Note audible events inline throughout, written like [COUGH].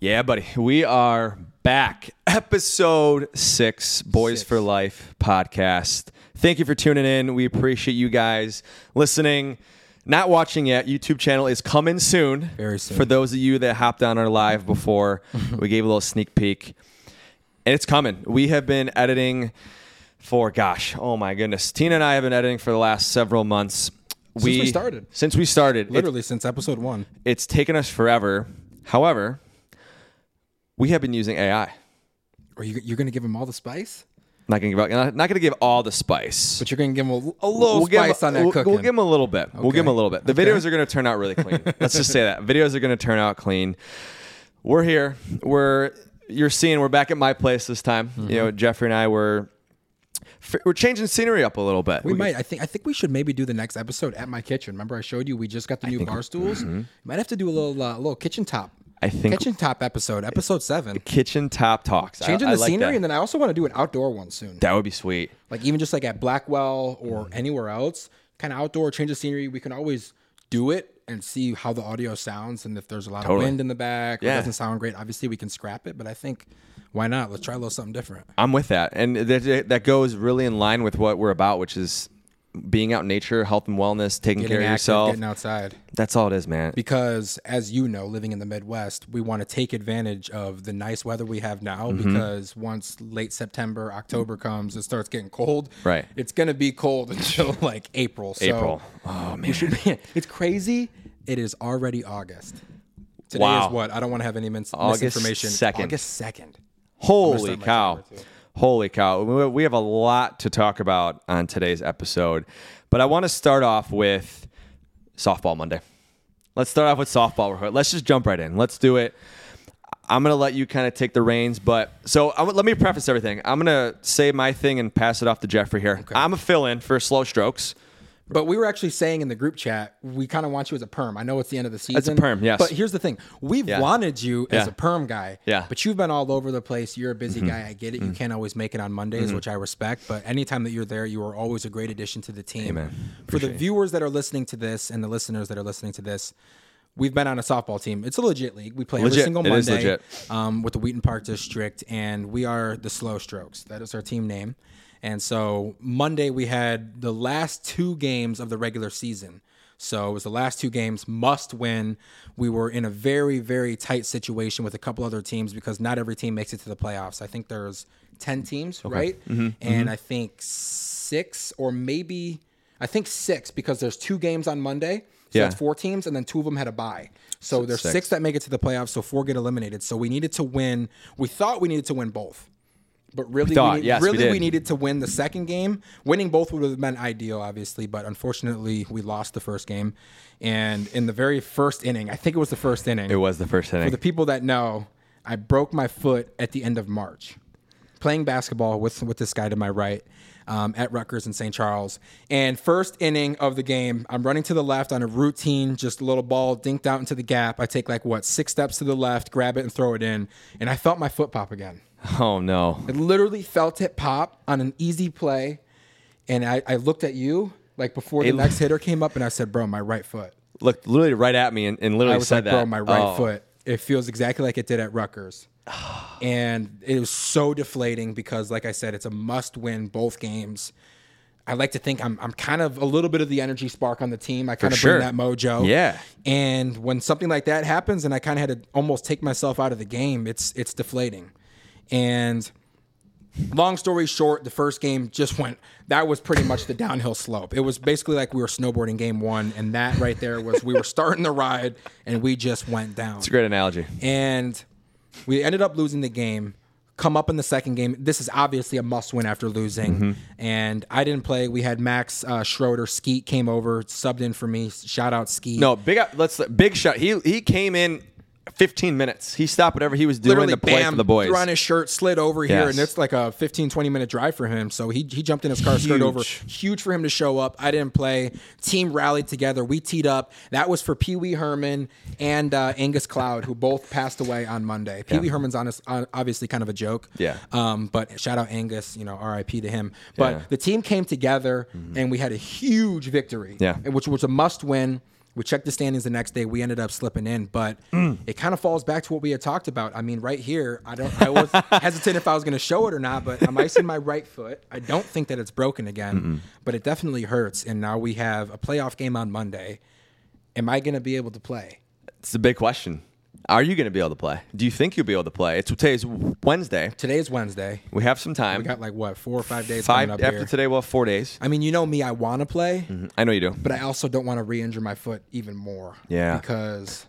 Yeah, buddy. We are back. Episode six, Boys Six. for Life podcast. Thank you for tuning in. We appreciate you guys listening. Not watching yet. YouTube channel is coming soon. Very soon. For those of you that hopped on our live before, [LAUGHS] we gave a little sneak peek. And it's coming. We have been editing for, gosh, oh my goodness. Tina and I have been editing for the last several months. Since we started. Since we started. It- Literally since episode one. it's taken us forever. However, we have been using AI. Are you you're gonna give them all the spice? Not gonna give out, not, not gonna give all the spice. But you're gonna give them a, a little give spice him, on that we'll, cooking. we'll give them a little bit. We'll give him a little bit. The Okay. videos are gonna turn out really clean. [LAUGHS] Let's just say that videos are gonna turn out clean. We're here. We're you're seeing we're back at my place this time. Mm-hmm. You know, Jeffrey and I were we're changing scenery up a little bit. we might. I think. I think we should maybe do the next episode at my kitchen. Remember, I showed you we just got the new bar stools. Might have to do a little, uh, little kitchen top. I think- kitchen top episode, episode seven. kitchen top talks. Changing I the like scenery, that. and then I also want to do an outdoor one soon. that would be sweet. Like even just like at Blackwell or Mm-hmm. anywhere else, kind of outdoor, change the scenery. We can always do it and see how the audio sounds, and if there's a lot Totally. of wind in the back, or Yeah. it doesn't sound great. Obviously, we can scrap it, but I think why not? Let's try a little something different. I'm with that, and that that goes really in line with what we're about, which is being out in nature, health and wellness, taking care of active, yourself. getting outside. That's all it is, man. because as you know living in the midwest we want to take advantage of the nice weather we have now Mm-hmm. because once late september october comes it starts getting cold Right. it's going to be cold [LAUGHS] until like april so April. Oh man. be, [LAUGHS] it's crazy it is already august today Wow. is what i don't want to have any August misinformation 2nd. august 2nd Holy cow. Holy cow. We- have a lot to talk about on today's episode, but I want to start off with softball Monday. Let's start off with softball. Let's just jump right in. Let's do it. I'm going to let you kind of take the reins, but so I, let me preface everything. I'm going to say my thing and pass it off to Jeffrey here. I'm a fill in for slow strokes. But we were actually saying in the group chat, we kind of want you as a perm. I know it's the end of the season. As a perm, yes. But here's the thing: we've Yeah. wanted you as Yeah. a perm guy. Yeah. Mm-hmm. But you've been all over the place. You're a busy guy. I get it. You can't always make it on Mondays, which I respect. But anytime that you're there, you are always a great addition to the team. Amen. For the viewers that are listening to this and the listeners that are listening to this. We've been on a softball team. It's a legit league. We play every single Monday legit. Um, with the Wheaton Park District, and we are the Slow Strokes. That is our team name. And so Monday we had the last two games of the regular season. So it was the last two games, must win. We were in a very, very tight situation with a couple other teams because not every team makes it to the playoffs. I think there's 10 teams, right? Mm-hmm. And I think six or maybe, I think six because there's two games on Monday. So Yeah. that's four teams, and then two of them had a bye. So there's six. six. that make it to the playoffs, so four get eliminated. So we needed to win. We thought we needed to win both. But really, we, thought, need- yes, really, we, did. needed to win the second game. Winning both would have been ideal, obviously, but unfortunately, we lost the first game. And in the very first inning, I think it was the first inning. It was the first inning. For the people that know, I broke my foot at the end of March, playing basketball with with this guy to my right um, at Rutgers in St. Charles. And first inning of the game, I'm running to the left on a routine, just a little ball dinked out into the gap. I take like what six steps to the left, grab it and throw it in, and I felt my foot pop again. [LAUGHS] oh, no. I literally felt it pop on an easy play, and I, I looked at you like before the It- next hitter came up, and I said, "Bro, my right foot." Looked literally right at me and, and literally I was said like, that. bro, my right Oh. foot. It feels exactly like it did at Rutgers. [SIGHS] and it was so deflating because, like I said, it's a must win both games. I like to think I'm, I'm kind of a little bit of the energy spark on the team. I kind of sure. bring that mojo. Yeah. And when something like that happens and I kind of had to almost take myself out of the game, it's it's deflating. And long story short, the first game just went. That was pretty much the downhill slope. It was basically like we were snowboarding game one, and that right there was we were starting the ride, and we just went down. It's a great analogy. And we ended up losing the game. Come up in the second game. This is obviously a must win after losing. Mm-hmm. And I didn't play. We had Max uh, Schroeder. Skeet came over, subbed in for me. Shout out Skeet. No, big up, let's big shot. He he came in 15 minutes. He stopped whatever he was doing literally to play bam, for the boys. threw on his shirt, slid over here, Yes. and it's like a 15, 20 minute drive for him. So he, he jumped in his car, slid over. Huge. Huge for him to show up. I didn't play. Team rallied together. We teed up. That was for Pee Wee Herman and uh, Angus Cloud, who both passed away on Monday. Pee Wee Herman's honest, obviously kind of a joke. Yeah. Um, but shout out Angus, you know, RIP to him. But Yeah. Mm-hmm. the team came together and we had a huge victory. Yeah. Which was a must win. We checked the standings the next day. We ended up slipping in, but Mm. it kind of falls back to what we had talked about. I mean, right here, I don't. I was [LAUGHS] hesitant if I was going to show it or not, but I'm icing my right foot. I don't think that it's broken again, but it definitely hurts. And now we have a playoff game on Monday. Am I going to be able to play? It's a big question. Are you going to be able to play? Do you think you'll be able to play? It's today's Wednesday. Today is Wednesday. We have some time. We got like what four or five days Five coming up after here. today. We'll four days. I mean, you know me. I want to play, I know you do. but I also don't want to re-injure my foot even more. Yeah. Because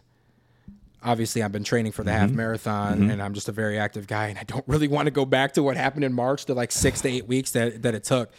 obviously I've been training for the Mm-hmm. half marathon, and I'm just a very active guy, and I don't [LAUGHS] really want to go back to what happened in March, the like six to eight weeks that that it took.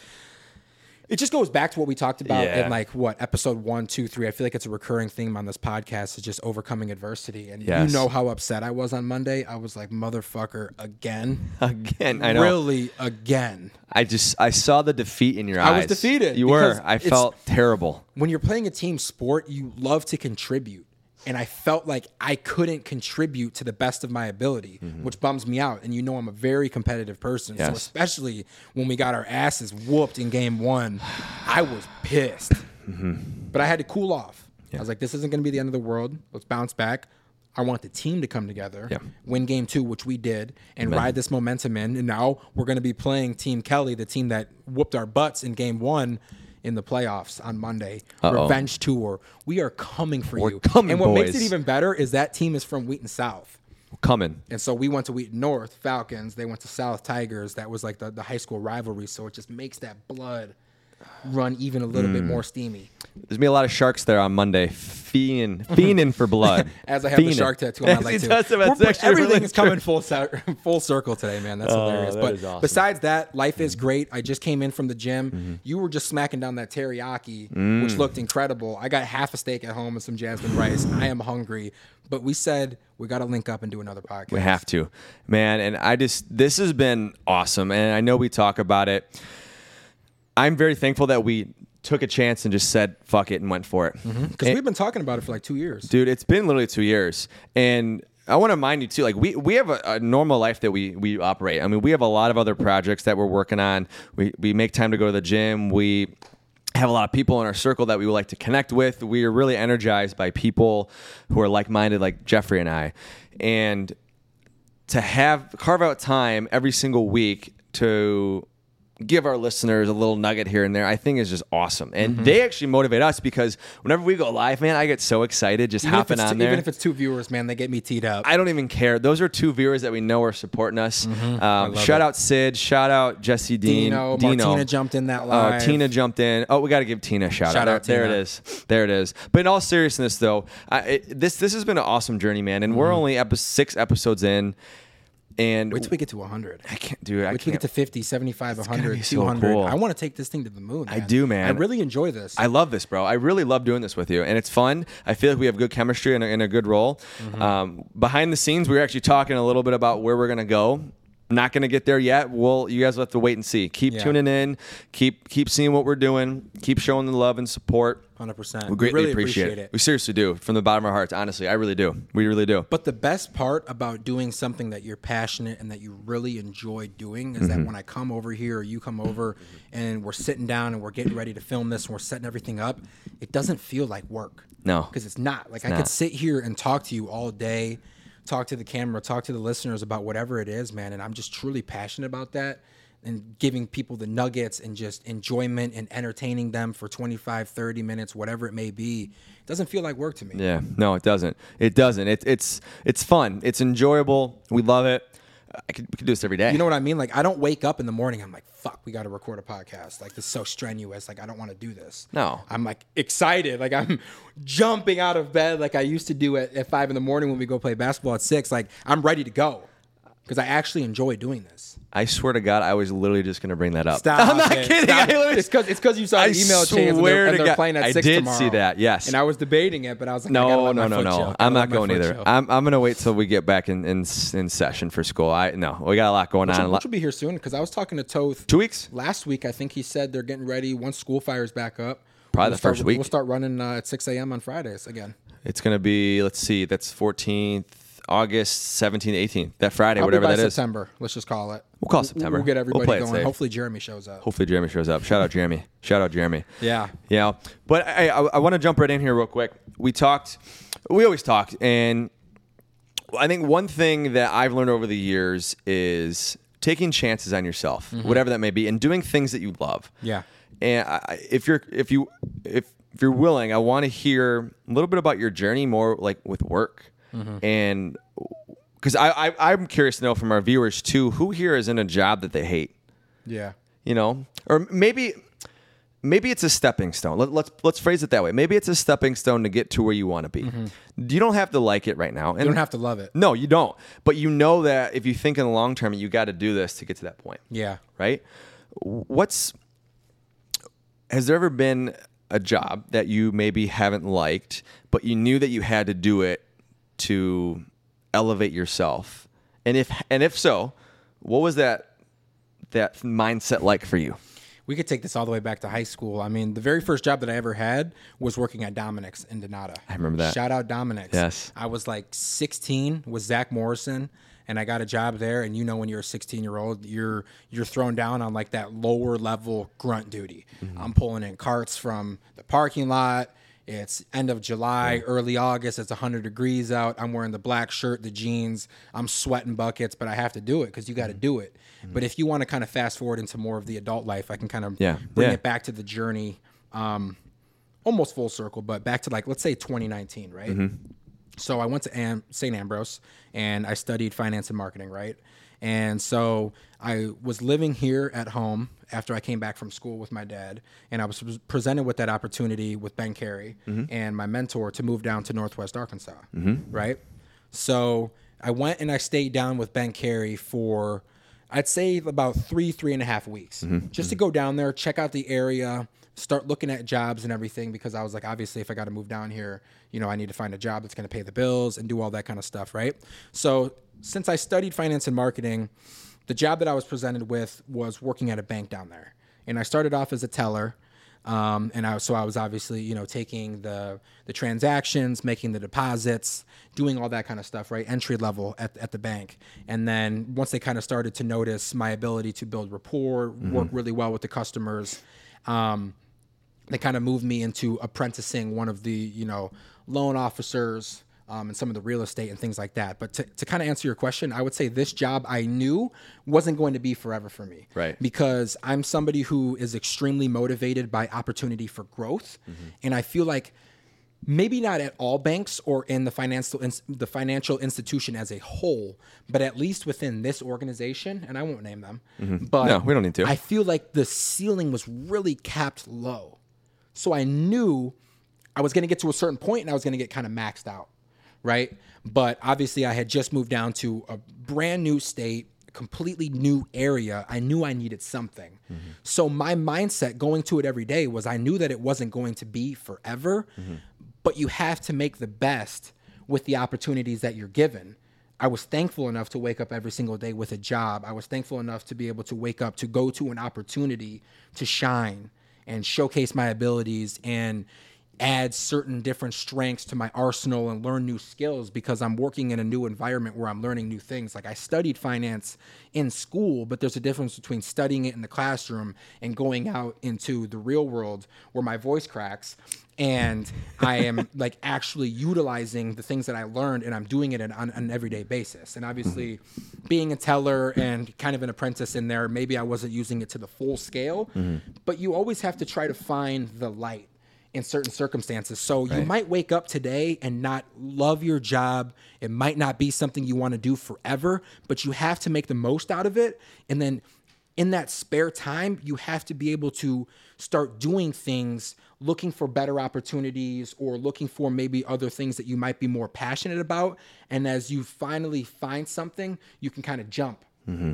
It just goes back to what we talked about Yeah. in like what episode one, two, three. I feel like it's a recurring theme on this podcast is just overcoming adversity. And Yes. you know how upset I was on Monday. I was like, motherfucker, again. [LAUGHS] Again, I know. Really, again. I just I saw the defeat in your eyes. I was defeated You were. I felt terrible. when you're playing a team sport, you love to contribute. And I felt like I couldn't contribute to the best of my ability, mm-hmm. which bums me out. And you know, I'm a very competitive person. So, especially when we got our asses whooped in game one, I was pissed. Mm-hmm. But I had to cool off. I was like, this isn't going to be the end of the world. Let's bounce back. I want the team to come together, Yeah. win game two, which we did, and ride this momentum in. And now we're going to be playing Team Kelly, the team that whooped our butts in game one in the playoffs on Monday. Uh-oh. Revenge tour. We are coming for We're you. coming, and what makes it even better is that team is from Wheaton South. Coming. And so we went to Wheaton North, Falcons. They went to South Tigers. That was like the, the high school rivalry. So it just makes that blood run even a little Mm. bit more steamy. There's gonna be a lot of sharks there on Monday, fiending, [LAUGHS] fiending for blood. [LAUGHS] As I have the shark tattoo on my [LAUGHS] leg too. does have- that's everything really is coming full full circle today, man. That's hilarious. that but awesome. besides that, life is Mm-hmm. great. I just came in from the gym. You were just smacking down that teriyaki, Mm. which looked incredible. I got half a steak at home and some jasmine rice. I am hungry, but we said we got to link up and do another podcast. We have to, man. And I just this has been awesome, and I know we talk about it. I'm very thankful that we took a chance and just said fuck it and went for it. Mm-hmm. Mm-hmm. because we've been talking about it for like two years. dude it's been literally two years. And i want to remind you too like we, we have a, a normal life that we we operate. I mean we have a lot of other projects that we're working on. We, we make time to go to the gym. We have a lot of people in our circle that we would like to connect with. We are really energized by people who are like-minded like jeffrey and i. And to have carve out time every single week to give our listeners a little nugget here and there, I think is just awesome. And Mm-hmm. they actually motivate us because whenever we go live, man, I get so excited just Even hopping on two, there. even if it's two viewers, man, they get me teed up. I don't even care. Those are two viewers that we know are supporting us. Um, Mm-hmm. love shout it. out Sid. Shout out Jesse Dean. Dino, Martina jumped in that Oh, live. Tina jumped in. Oh, we got to give Tina a shout, Shout out. out, there, there it is. There it is. But in all seriousness, though, I, it, this this has been an awesome journey, man. And Mm-hmm. we're only epi- six episodes in, and Wait till we get to 100. I can't do it. I Wait till we can't. get to 50, 75, gonna 100, be so 200. cool. I want to take this thing to the moon. I do, man. I really enjoy this. I love this, bro. I really love doing this with you, and it's fun. I feel like we have good chemistry and a, and a good role. Mm-hmm. Um, behind the scenes, we were actually talking a little bit about where we're gonna go. Not gonna get there yet. Well, you guys will have to wait and see. Keep Yeah. tuning in. Keep keep seeing what we're doing. Keep showing the love and support. 100%. We greatly really appreciate, it. We seriously do, from the bottom of our hearts. Honestly, I really do. We really do. But the best part about doing something that you're passionate and that you really enjoy doing is Mm-hmm. that when I come over here or you come over and we're sitting down and we're getting ready to film this and we're setting everything up, it doesn't feel like work. No. Because it's not. Like I not. could sit here and talk to you all day, talk to the camera, talk to the listeners about whatever it is, man. And I'm just truly passionate about that and giving people the nuggets and just enjoyment and entertaining them for 25, 30 minutes, whatever it may be. It doesn't feel like work to me. Yeah, no, it doesn't. It doesn't. It, it's it's fun. It's enjoyable. We love it. I could, we could do this every day. You know what I mean? Like I don't wake up in the morning. I'm like, fuck, we got to record a podcast. Like this is so strenuous. Like I don't want to do this. No. I'm like excited. Like I'm [LAUGHS] jumping out of bed like I used to do at, at five in the morning when we go play basketball at six. Like I'm ready to go because I actually enjoy doing this. I swear to God, I was literally just gonna bring that up. Stop. [LAUGHS] I'm not it. kidding. Stop. [LAUGHS] I literally- It's because it's because you saw the email chains and they're, and to they're playing at I six did tomorrow. see that, yes. And I was debating it, but I was like, I No, no, no, no. Gotta I'm not going either. chill. I'm, I'm gonna wait till we get back in, in in session for school. I no, we got a lot going on. A which will be here soon because I was talking to Toth Two weeks. last week. I think he said they're getting ready once school fires back up. Probably we'll the start, first week. We'll start running uh, at 6 a.m. on Fridays again. It's gonna be. Let's see. That's 14th August, 17th, 18th. That Friday, Probably whatever by that is. September. Let's just call it. We'll call September. We'll get everybody play it going. safe. Hopefully, Jeremy shows up. Hopefully Jeremy shows up. Shout out Jeremy. Shout out Jeremy. Yeah. Yeah, but I, I, I want to jump right in here real quick. We talked, we always talked, and I think one thing that I've learned over the years is taking chances on yourself, mm-hmm. whatever that may be, and doing things that you love. Yeah. And I, I- if you're if you if if you're willing, I want to hear a little bit about your journey, more like with work, Mm-hmm. and because I, I I'm curious to know from our viewers too, who here is in a job that they hate? Yeah. you know? Or maybe maybe it's a stepping stone. Let, let's let's phrase it that way. Maybe it's a stepping stone to get to where you want to be mm-hmm. you don't have to like it right now. And You don't have to love it. no you don't. But you know that if you think in the long term you got to do this to get to that point. Yeah. right? What's has there ever been a job that you maybe haven't liked but you knew that you had to do it to elevate yourself and if and if so what was that that mindset like for you We could take this all the way back to high school. I mean, the very first job that I ever had was working at Dominick's in Donata. I remember that. Shout out Dominick's. Yes. I was like 16 with Zach Morrison, and I got a job there. And you know, when you're a 16 year old, you're you're thrown down on like that lower level grunt duty. Mm-hmm. I'm pulling in carts from the parking lot. It's end of July, early August. It's 100 degrees out. I'm wearing the black shirt, the jeans. I'm sweating buckets, but I have to do it because you got to mm-hmm. do it. Mm-hmm. But if you want to kind of fast forward into more of the adult life, I can kind of Yeah. bring Yeah. it back to the journey, um, almost full circle, but back to like let's say 2019, right? Mm-hmm. So I went to Am- St. Ambrose and I studied finance and marketing, right? And so I was living here at home after I came back from school with my dad, and I was presented with that opportunity with Ben Carey mm-hmm. and my mentor to move down to Northwest Arkansas, mm-hmm. right? So I went and I stayed down with Ben Carey for, I'd say about three, three and a half weeks, mm-hmm. just to go down there, check out the area, start looking at jobs and everything because I was like, obviously, if I got to move down here, you know, I need to find a job that's going to pay the bills and do all that kind of stuff, right? So since I studied finance and marketing, the job that I was presented with was working at a bank down there, and I started off as a teller. Um, and I, so I was obviously, you know, taking the the transactions, making the deposits, doing all that kind of stuff, right? Entry level at, at the bank. And then once they kind of started to notice my ability to build rapport, work really well with the customers, um, they kind of moved me into apprenticing one of the, you know, loan officers um, and some of the real estate and things like that. But to, to kind of answer your question, I would say this job I knew wasn't going to be forever for me. Right. Because I'm somebody who is extremely motivated by opportunity for growth. And I feel like maybe not at all banks or in the financial ins- the financial institution as a whole, but at least within this organization, and I won't name them. But No, we don't need to. I feel like the ceiling was really capped low. So I knew I was going to get to a certain point and I was going to get kind of maxed out, right? But obviously, I had just moved down to a brand new state, completely new area. I knew I needed something. Mm-hmm. So my mindset going to it every day was I knew that it wasn't going to be forever, mm-hmm. but you have to make the best with the opportunities that you're given. I was thankful enough to wake up every single day with a job. I was thankful enough to be able to wake up to go to an opportunity to shine and showcase my abilities and add certain different strengths to my arsenal and learn new skills because I'm working in a new environment where I'm learning new things. Like I studied finance in school, but there's a difference between studying it in the classroom and going out into the real world where my voice cracks and I am [LAUGHS] like actually utilizing the things that I learned and I'm doing it on, on an everyday basis. And obviously, mm-hmm. being a teller and kind of an apprentice in there, maybe I wasn't using it to the full scale, mm-hmm. but you always have to try to find the light in certain circumstances. So you might wake up today and not love your job. It might not be something you want to do forever, but you have to make the most out of it. And then in that spare time, you have to be able to start doing things, looking for better opportunities or looking for maybe other things that you might be more passionate about. And as you finally find something, you can kind of jump. Mm-hmm.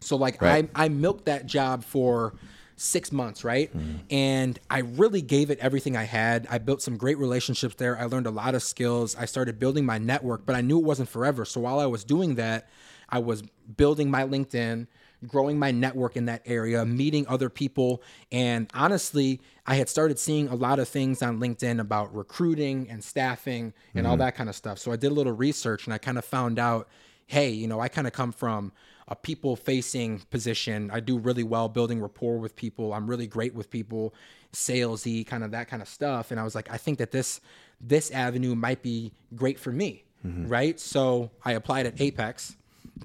So like Right. I I milked that job for six months, right? Mm-hmm. And I really gave it everything I had. I built some great relationships there. I learned a lot of skills. I started building my network, but I knew it wasn't forever. So while I was doing that, I was building my LinkedIn, growing my network in that area, meeting other people. And honestly, I had started seeing a lot of things on LinkedIn about recruiting and staffing and all mm-hmm. that kind of stuff. So I did a little research and I kind of found out hey, you know, I kind of come from a people facing position. I do really well building rapport with people. I'm really great with people, salesy, kind of that kind of stuff. And I was like, I think that this this avenue might be great for me. Mm-hmm. Right. So I applied at Apex,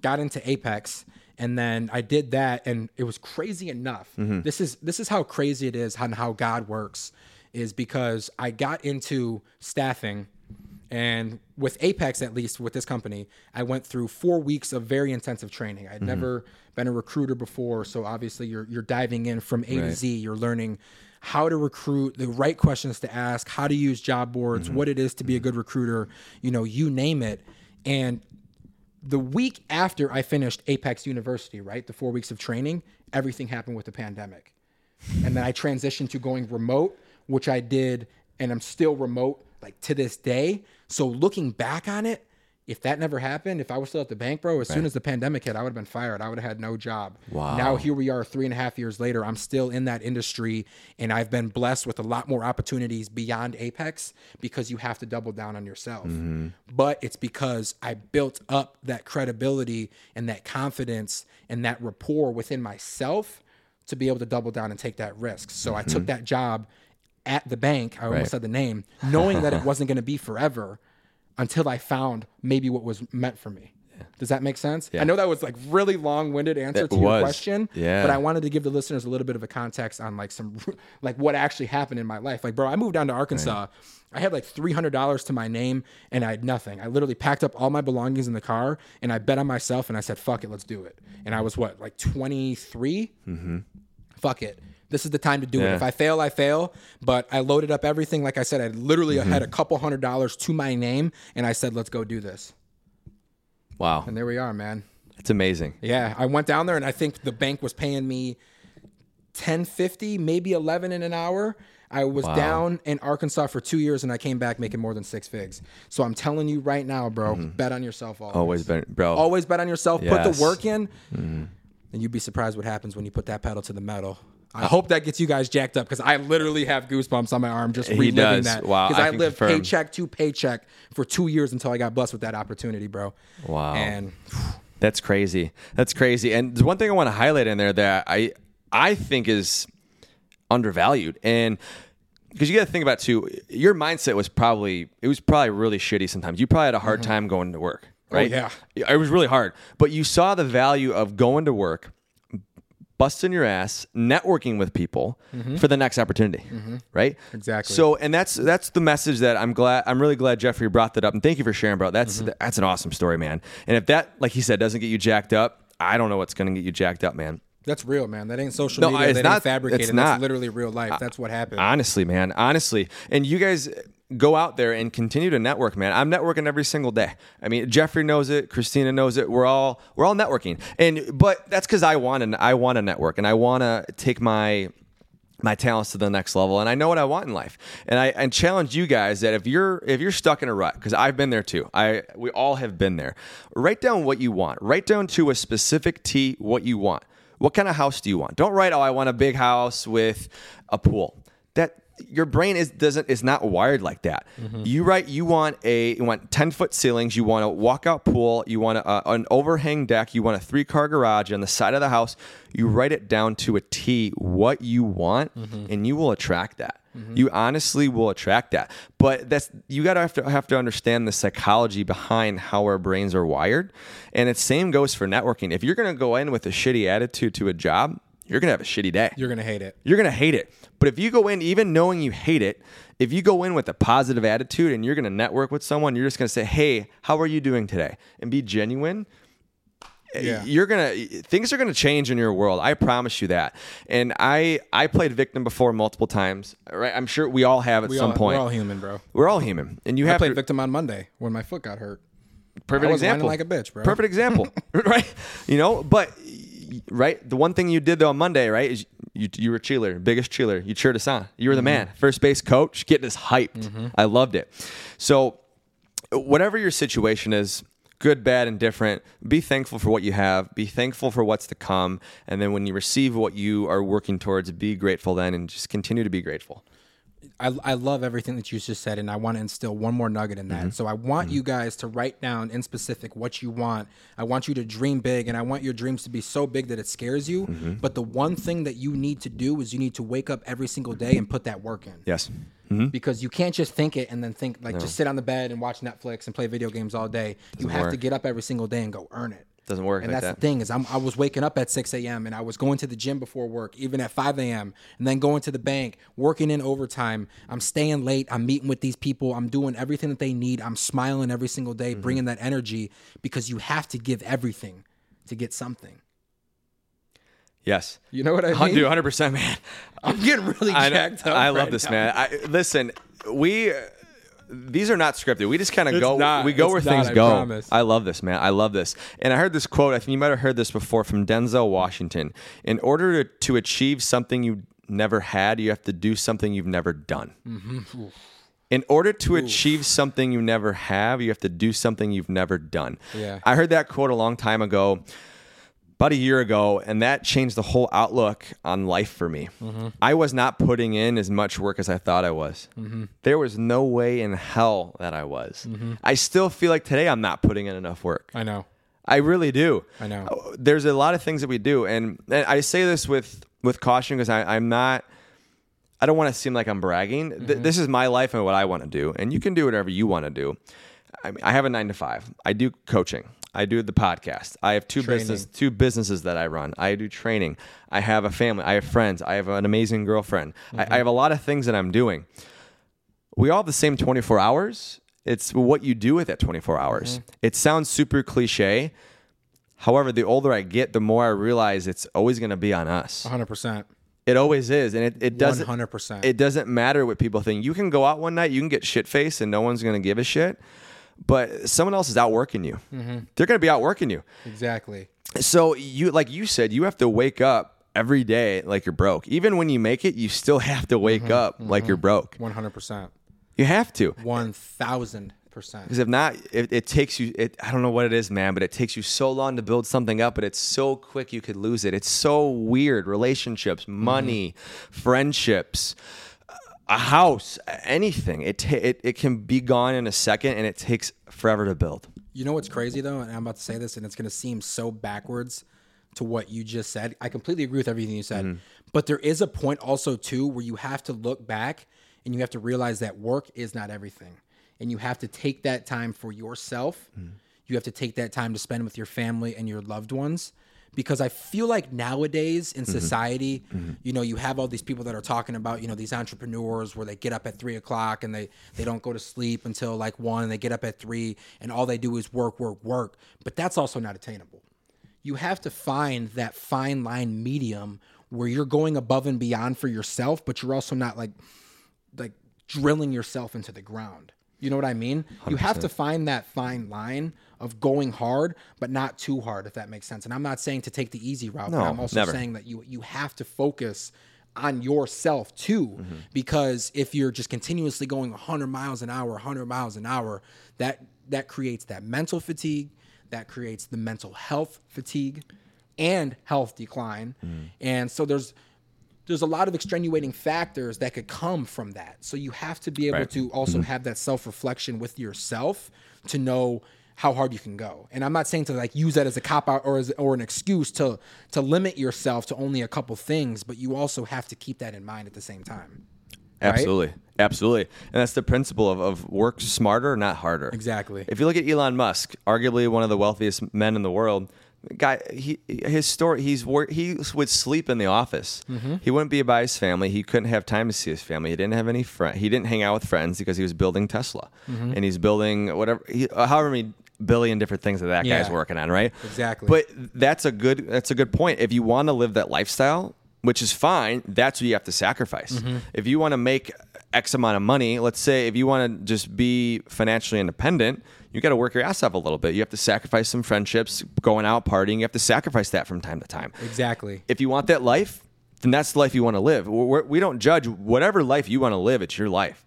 got into Apex, and then I did that and it was crazy enough. Mm-hmm. This is this is how crazy it is and how God works is because I got into staffing and with Apex, at least with this company, I went through four weeks of very intensive training. I'd mm-hmm. never been a recruiter before, so obviously you're you're diving in from A to Z. You're learning how to recruit, the right questions to ask, how to use job boards, mm-hmm. what it is to be a mm-hmm. good recruiter. You know, you name it. And the week after I finished Apex University, right, the four weeks of training, everything happened with the pandemic. And then I transitioned to going remote, which I did, and I'm still remote like to this day. So looking back on it, if that never happened, if I was still at the bank, bro, as soon as the pandemic hit, I would have been fired. I would have had no job. Wow. Now here we are three and a half years later. I'm still in that industry and I've been blessed with a lot more opportunities beyond Apex because you have to double down on yourself. Mm-hmm. But it's because I built up that credibility and that confidence and that rapport within myself to be able to double down and take that risk. So I took mm-hmm. that job at the bank. I almost Right. said the name, knowing that it [LAUGHS] wasn't going to be forever until I found maybe what was meant for me. Does that make sense? I know that was like really long-winded answer It to your question, Yeah. but I wanted to give the listeners a little bit of a context on like some [LAUGHS] like what actually happened in my life. Like, bro, I moved down to Arkansas. I had like three hundred dollars to my name, and I had nothing. I literally packed up all my belongings in the car, and I bet on myself, and I said, "Fuck it, let's do it." And I was what, like twenty mm-hmm. Fuck it. This is the time to do it. If I fail, I fail. But I loaded up everything. Like I said, I literally had a couple hundred dollars to my name, and I said, "Let's go do this." Wow. And there we are, man. It's amazing. Yeah, I went down there and I think the bank was paying me ten fifty, maybe eleven in an hour. I was down in Arkansas for two years and I came back making more than six figs. So I'm telling you right now, bro, bet on yourself always. Always been, bro. Always bet on yourself. Put Yes. Mm-hmm. the work in, and you'd be surprised what happens when you put that pedal to the metal. I hope that gets you guys jacked up because I literally have goosebumps on my arm just reliving does. that. Wow, Because I I, lived confirm. paycheck to paycheck for two years until I got blessed with that opportunity, bro. Wow. And That's crazy. That's crazy. And there's one thing I want to highlight in there that I I think is undervalued, and because you got to think about too, your mindset was probably it was probably really shitty. Sometimes you probably had a hard mm-hmm. time going to work, oh, right? yeah. it was really hard. But you saw the value of going to work, busting your ass, networking with people mm-hmm. for the next opportunity, mm-hmm. right? Exactly. So, and that's that's the message that I'm glad. I'm really glad Jeffrey brought that up, and thank you for sharing, bro. That's mm-hmm. that's an awesome story, man. And if that, like he said, doesn't get you jacked up, I don't know what's going to get you jacked up, man. That's real, man. That ain't social No, media. it's that not- ain't fabricated. it's That's literally real life. That's what happened. Honestly, man. Honestly. And you guys go out there and continue to network, man. I'm networking every single day. I mean, Jeffrey knows it, Christina knows it. We're all we're all networking. And but that's cuz I want to I want to network and I want to take my my talents to the next level and I know what I want in life. And I and challenge you guys that if you're if you're stuck in a rut cuz I've been there too. I we all have been there. Write down what you want. Write down to a specific T what you want. What kind of house do you want? Don't write oh I want a big house with a pool. That your brain is doesn't is not wired like that. Mm-hmm. You write you want a you want ten foot ceilings. You want a walkout pool. You want a, an overhang deck. You want a three car garage on the side of the house. You mm-hmm. write it down to a T what you want, mm-hmm. and you will attract that. You honestly will attract that. But that's you gotta have to have to understand the psychology behind how our brains are wired. And it same goes for networking. If you're gonna go in with a shitty attitude to a job, you're gonna have a shitty day You're gonna hate it. you're going to hate it. But if you go in, even knowing you hate it, if you go in with a positive attitude and you're going to network with someone, you're just going to say, Hey, how are you doing today? And be genuine. Eh, yeah. You're gonna things are gonna change in your world. I promise you that. And I I played victim before multiple times. Right? I'm sure we all have at We some all, point. We're all human, bro. We're all human, and you I have played to. victim on Monday when my foot got hurt. Perfect I was whining example. like a bitch, bro. Perfect example, [LAUGHS] [LAUGHS] right? You know, but right, the one thing you did though on Monday, right, is you you were a cheerleader, biggest cheerleader. You cheered us on. You were the mm-hmm. man, first base coach, getting us hyped. Mm-hmm. I loved it. So, whatever your situation is. Good, bad, and different. Be thankful for what you have. Be thankful for what's to come. And then when you receive what you are working towards, be grateful then and just continue to be grateful. I, I love everything that you just said, and I want to instill one more nugget in that. Mm-hmm. So I want mm-hmm. you guys to write down in specific what you want. I want you to dream big, and I want your dreams to be so big that it scares you. Mm-hmm. But the one thing that you need to do is you need to wake up every single day and put that work in. Yes. Because you can't just think it and then think like just sit on the bed and watch Netflix and play video games all day. you have to get up every single day and go earn it. Doesn't work And like that's that. the thing is I'm, I was waking up at 6 a.m. and I was going to the gym before work, even at 5 a.m. and then going to the bank, working in overtime. I'm staying late. I'm meeting with these people. I'm doing everything that they need. I'm smiling every single day, Mm-hmm. bringing that energy because you have to give everything to get something. Yes. You know what I mean? Dude, 100%, man. I'm getting really I, jacked up. I love right this, now. man. I, listen, we these are not scripted. We just kind of go. not. We go where not, things I go. promise. I love this, man. I love this. And I heard this quote. I think you might have heard this before from Denzel Washington. In order to, to achieve something you never had, you have to do something you've never done. Mm-hmm. In order to achieve something you never have, you have to do something you've never done. Yeah. I heard that quote a long time ago about a year ago, and that changed the whole outlook on life for me. Mm-hmm. I was not putting in as much work as I thought I was. Mm-hmm. There was no way in hell that I was. I still feel like today I'm not putting in enough work. I know. I really do. I know. There's a lot of things that we do, and, and I say this with with caution because I'm not. I don't want to seem like I'm bragging. Th- Mm-hmm. this is my life and what I want to do, and you can do whatever you want to do. I mean, I have a nine to five. I do coaching. I do the podcast. I have two Training. business two businesses that I run. I do training. I have a family. I have friends. I have an amazing girlfriend. I, I have a lot of things that I'm doing. We all have the same 24 hours. It's what you do with that 24 hours. It sounds super cliche. However, the older I get, the more I realize it's always going to be on us. 100%. It always is, and it, it doesn't. 100%. It doesn't matter what people think. You can go out one night, you can get shit faced, and no one's going to give a shit. But someone else is outworking you. They're going to be outworking you. Exactly. So you, like you said, you have to wake up every day like you're broke. Even when you make it, you still [LAUGHS] have to wake up like you're broke. 100%. You have to. 1000%. Because if not, it, it takes you. It, I don't know what it is, man, but it takes you so long to build something up, but it's so quick you could lose it. It's so weird. Relationships, money, friendships, a house, anything. It, ta- it it can be gone in a second, and it takes forever to build. You know what's crazy though, and I'm about to say this, and it's going to seem so backwards to what you just said. I completely agree with everything you said, mm-hmm. but there is a point also too where you have to look back and you have to realize that work is not everything, and you have to take that time for yourself. Mm-hmm. You have to take that time to spend with your family and your loved ones. Because I feel like nowadays in mm-hmm. society, mm-hmm. you know, you have all these people that are talking about, you know, these entrepreneurs where they get up at three o'clock and they they don't go to sleep until like one, and they get up at three, and all they do is work, work, work. But that's also not attainable. You have to find that fine line medium where you're going above and beyond for yourself, but you're also not like like drilling yourself into the ground. You know what I mean? You have to find that fine line of going hard, but not too hard, if that makes sense. And I'm not saying to take the easy route, but No, I'm also never. saying that you you have to focus on yourself too, Mm-hmm. because if you're just continuously going 100 miles an hour, 100 miles an hour, that that creates that mental fatigue, that creates the mental health fatigue, and health decline. Mm. And so there's there's a lot of extenuating factors that could come from that. So you have to be able Right. to also have that self reflection with yourself to know how hard you can go. And I'm not saying to like use that as a cop out or as or an excuse to to limit yourself to only a couple things, but you also have to keep that in mind at the same time. Right? Absolutely. Absolutely. And that's the principle of, of work smarter, not harder. Exactly. If you look at Elon Musk, arguably one of the wealthiest men in the world, guy, he his story, he's wor- he would sleep in the office. Mm-hmm. He wouldn't be by his family. He couldn't have time to see his family. He didn't have any friend. He didn't hang out with friends because he was building Tesla, Mm-hmm. and he's building whatever, he, however many billion different things that that guy's working on, right? Exactly. But that's a good that's a good point. If you want to live that lifestyle, which is fine, that's what you have to sacrifice. Mm-hmm. If you want to make X amount of money, let's say if you want to just be financially independent, you got to work your ass off a little bit. You have to sacrifice some friendships, going out partying. You have to sacrifice that from time to time. Exactly. If you want that life, then that's the life you want to live. We're, we don't judge whatever life you want to live. It's your life.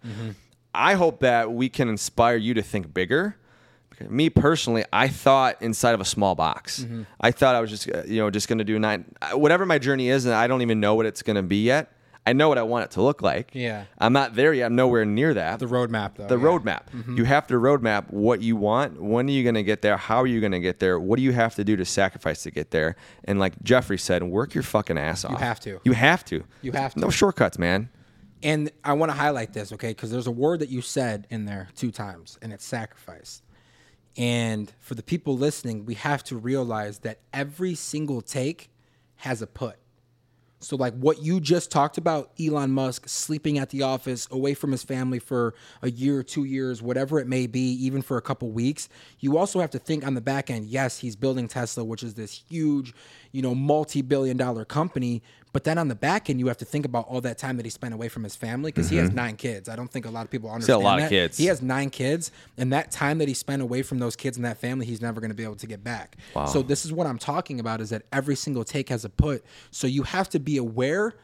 I hope that we can inspire you to think bigger. Me personally, I thought inside of a small box. I thought I was just, uh, you know, just going to do nine, whatever my journey is, and I don't even know what it's going to be yet. I know what I want it to look like. Yeah. I'm not there yet. I'm nowhere near that. The roadmap, though. the yeah. roadmap. You have to roadmap what you want. When are you going to get there? How are you going to get there? What do you have to do to sacrifice to get there? And like Jeffrey said, work your fucking ass off. You have to. You have to. You have to. No shortcuts, man. And I want to highlight this, okay? Because there's a word that you said in there two times, and it's sacrifice. And for the people listening, we have to realize that every single take has a put. So, like what you just talked about, Elon Musk sleeping at the office, away from his family for a year, two years, whatever it may be, even for a couple weeks. You also have to think on the back end. Yes, he's building Tesla, which is this huge, you know, multi-billion-dollar company. But then on the back end, you have to think about all that time that he spent away from his family because he has nine kids. I don't think a lot of people understand Mm-hmm. lot of that. kids. He has nine kids, and that time that he spent away from those kids and that family, he's never going to be able to get back. So this is what I'm talking about: is that every single take has a put. So you have to be aware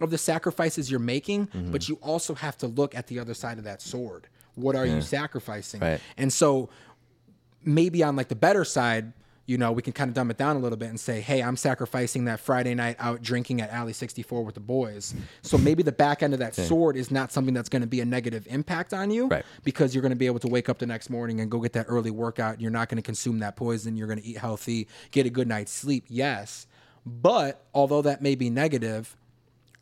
of the sacrifices you're making, Mm-hmm. but you also have to look at the other side of that sword. What are you sacrificing? Right. And so maybe on like the better side, you know, we can kind of dumb it down a little bit and say, hey, I'm sacrificing that Friday night out drinking at Alley 64 with the boys. So maybe the back end of that sword is not something that's going to be a negative impact on you Right. because you're going to be able to wake up the next morning and go get that early workout. You're not going to consume that poison. You're going to eat healthy, get a good night's sleep. Yes. But although that may be negative,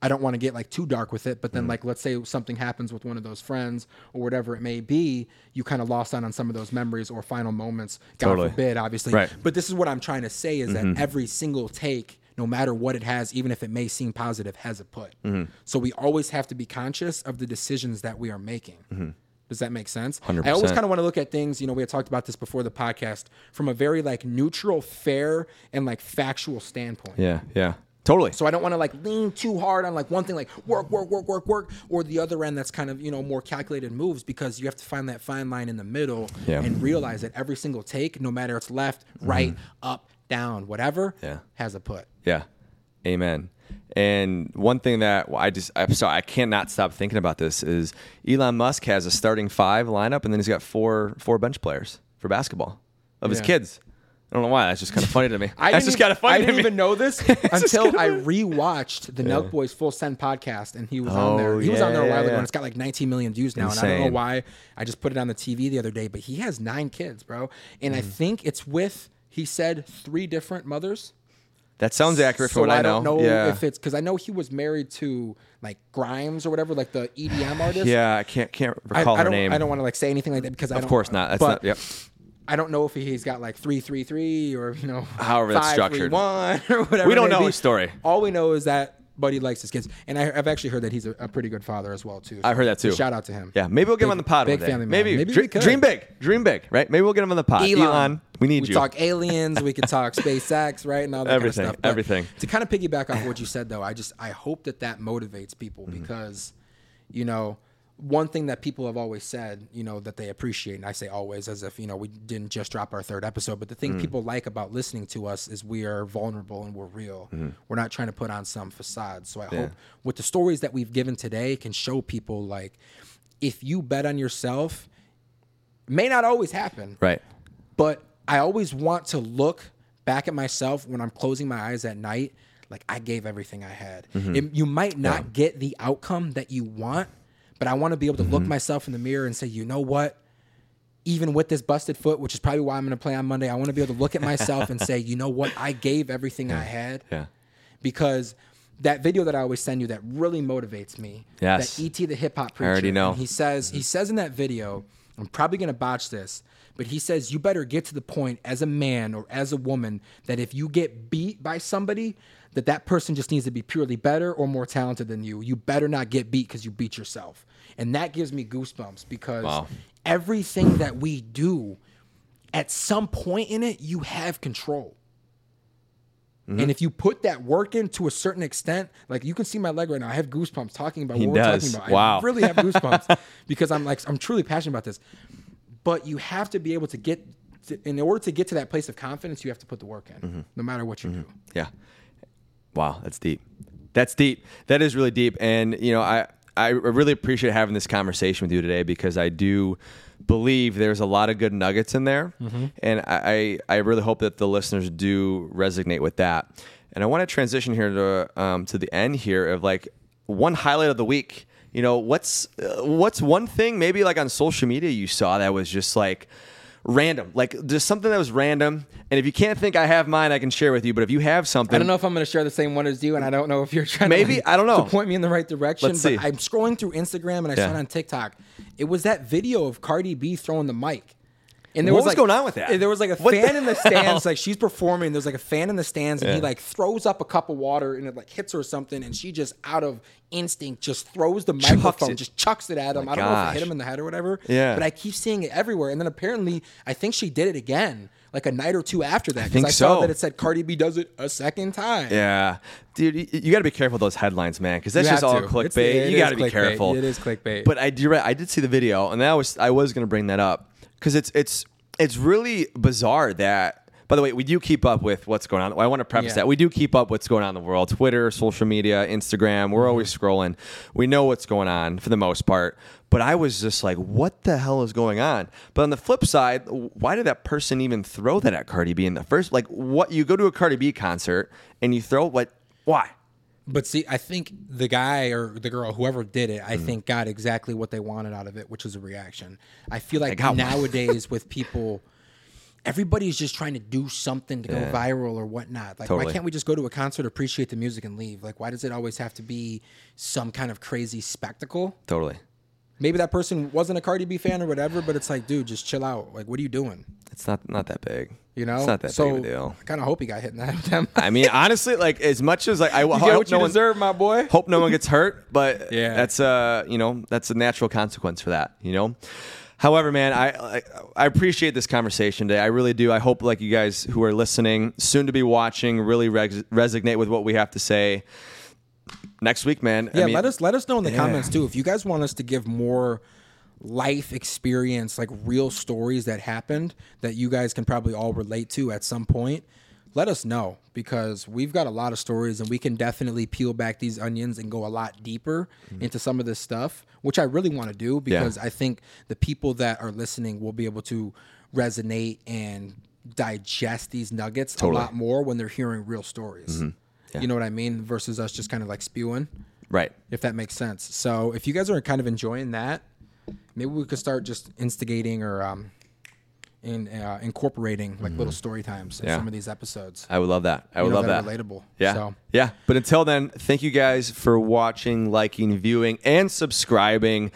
I don't want to get like too dark with it, but Mm. then like let's say something happens with one of those friends or whatever it may be, you kind of lost out on some of those memories or final moments. God Totally. forbid, obviously. Right. Mm-hmm. But this is what I'm trying to say is that every single take, no matter what it has, even if it may seem positive, has a put. Mm-hmm. So we always have to be conscious of the decisions that we are making. Mm-hmm. Does that make sense? 100%. I always kind of want to look at things, you know, we had talked about this before the podcast, from a very like neutral, fair, and like factual standpoint. Yeah, yeah. Totally. So I don't want to like lean too hard on like one thing, like work, work, work, work, work, or the other end that's kind of you know more calculated moves because you have to find that fine line in the middle Yeah. and realize that every single take, no matter it's left, right, up, down, whatever, Mm-hmm. Yeah. has a put. Yeah. Amen. And one thing that I just I'm sorry I cannot stop thinking about this is Elon Musk has a starting five lineup and then he's got four four bench players for basketball of his kids. I don't know why. That's just kind of funny to me. [LAUGHS] I that's just kind of funny I to didn't me. even know this [LAUGHS] until I rewatched the Nelk Boys Full Send podcast, and he was on there. Oh, He was on there a yeah, while ago, yeah. and it's got like 19 million views now. And I don't know why. I just put it on the TV the other day, but he has nine kids, bro, and. I mm-hmm. think it's with. He said three different mothers. That sounds accurate so for what I, don't know yeah. if it's because I know he was married to like Grimes or whatever, like the EDM artist. yeah, I can't can't I, recall I her don't. name. I don't want to like say anything like that because I of don't. course not. That's but not. Yep. I don't know if he's got like three three three or you know [LAUGHS] However that's five, structured. three, one or whatever. We don't it may know be. his story. All we know is that Buddy likes his kids, and I, I've actually heard that he's a, a pretty good father as well too. I've heard that too. shout out to him. Yeah, maybe we'll get him on the pod big one day. family man. Maybe, Maybe we could. dream big, dream big, right? Maybe we'll get him on the pod. Elon, Elon, we need we you. talk aliens. We could talk SpaceX, right, and all that Everything, kind of stuff. But everything. To kind of piggyback off what you said, though, I just I hope that that motivates people because, you know, one thing that people have always said, you know, that they appreciate, and I say always as if you know we didn't just drop our third episode, but the Mm. thing people like about listening to us is we are vulnerable and we're real. We're not trying to put on some facade. So I hope with the stories that we've given today can show people like if you bet on yourself, may not always happen, right. but I always want to look back at myself when I'm closing my eyes at night, like I gave everything I had. It- you might not get the outcome that you want, but I want to be able to look mm-hmm. myself in the mirror and say, you know what? Even with this busted foot, which is probably why I'm going to play on Monday, I want to be able to look at myself and say, [LAUGHS] you know what? I gave everything I had Yeah. because that video that I always send you that really motivates me. Yes. That ET the hip hop preacher. I already know. and he says he says in that video, I'm probably gonna botch this, but he says you better get to the point as a man or as a woman that if you get beat by somebody, that that person just needs to be purely better or more talented than you. You better not get beat because you beat yourself, and that gives me goosebumps because Wow. everything that we do, at some point in it, you have control. Mm-hmm. And if you put that work in to a certain extent, like you can see my leg right now, I have goosebumps talking about He what we're talking about. Wow. I really have goosebumps [LAUGHS] because I'm like I'm truly passionate about this. But you have to be able to get to, in order to get to that place of confidence, you have to put the work in, Mm-hmm. no matter what you do. Yeah. Wow, that's deep. That's deep. That is really deep. And you know, I I really appreciate having this conversation with you today because I do believe there's a lot of good nuggets in there, and I I I really hope that the listeners do resonate with that. And I want to transition here to um, to the end here of like one highlight of the week. You know, what's uh, what's one thing maybe like on social media you saw that was just like random, like just something that was random. And if you can't think I have mine, I can share with you. But if you have something, I don't know if I'm going to share the same one as you, and I don't know if you're trying Maybe, to, I don't know. [LAUGHS] to point me in the right direction. Let's but see. I'm scrolling through Instagram and I Yeah. saw it on TikTok. It was that video of Cardi B throwing the mic. And there What was, was like, going on with that? There was like a What the fan in the [LAUGHS] stands, like she's performing. There's like a fan in the stands, and he like throws up a cup of water, and it like hits her or something, and she just out of instinct just throws the microphone, it. just chucks it at him. I don't know if it hit him in the head or whatever. Yeah. but I keep seeing it everywhere. And then apparently, I think she did it again, like a night or two after that, because think I saw so. that it said Cardi B does it a second time. Yeah, dude, you, you got to be careful with those headlines, man, because that's You just all to. clickbait. It's- you got to be clickbait. careful. It is clickbait. But I do. I did see the video, and that was I was gonna bring that up because it's it's it's really bizarre that. By the way, we do keep up with what's going on. I want to preface Yeah. that we do keep up with what's going on in the world. Twitter, social media, Instagram. We're always Mm-hmm. scrolling. We know what's going on for the most part. But I was just like, what the hell is going on? But on the flip side, why did that person even throw that at Cardi B in the first? Like, what you go to a Cardi B concert and you throw what? Why? But see, I think the guy or the girl, whoever did it, Mm. I think got exactly what they wanted out of it, which is a reaction. I feel like one. nowadays [LAUGHS] with people, everybody's just trying to do something to go viral or whatnot. Like, why can't we just go to a concert, appreciate the music, and leave? Like, why does it always have to be some kind of crazy spectacle? Totally. Maybe that person wasn't a Cardi B fan or whatever, but it's like, dude, just chill out. Like, what are you doing? It's not not that big. You know, it's not that so big of a deal. I kind of hope he got hit in the head. I mean, honestly, like as much as like I hope what no you one, deserve, my boy. hope no one gets hurt, but [LAUGHS] Yeah. that's uh you know that's a natural consequence for that. You know. However, man, I, I I appreciate this conversation today. I really do. I hope like you guys who are listening, soon to be watching, really res- resonate with what we have to say. Next week, man. I Yeah, mean, let us let us know in the Yeah. comments too if you guys want us to give more life experience, like real stories that happened that you guys can probably all relate to at some point. Let us know because we've got a lot of stories and we can definitely peel back these onions and go a lot deeper mm-hmm. into some of this stuff, which I really want to do because I think the people that are listening will be able to resonate and digest these nuggets Totally. a lot more when they're hearing real stories. Mm-hmm. Yeah. You know what I mean? Versus us just kind of like spewing right. if that makes sense. So if you guys are kind of enjoying that, maybe we could start just instigating or um, in uh, incorporating like little story times in Mm-hmm. Yeah. some of these episodes. I would love that. I You would know, love that that. relatable. Yeah. So Yeah. But until then, thank you guys for watching, liking, viewing, and subscribing.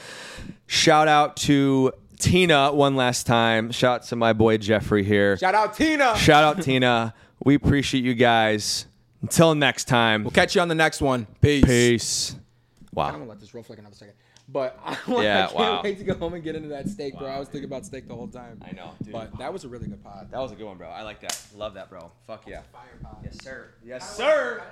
Shout out to Tina one last time. Shout out to my boy Jeffrey here. shout out Tina. Shout out Tina. We appreciate you guys. Until next time. We'll catch you on the next one. Peace. Peace. Wow. I'm Wow. gonna let this roll for like another second. But I, [LAUGHS] Yeah, I can't wow. wait to go home and get into that steak, bro. I was thinking about steak the whole time. I know, dude. But that was a really good pod. That was a good one, bro. I like that. Love that, bro. Fuck yeah. Fire pod. Yes, sir. Yes, Kinda sir.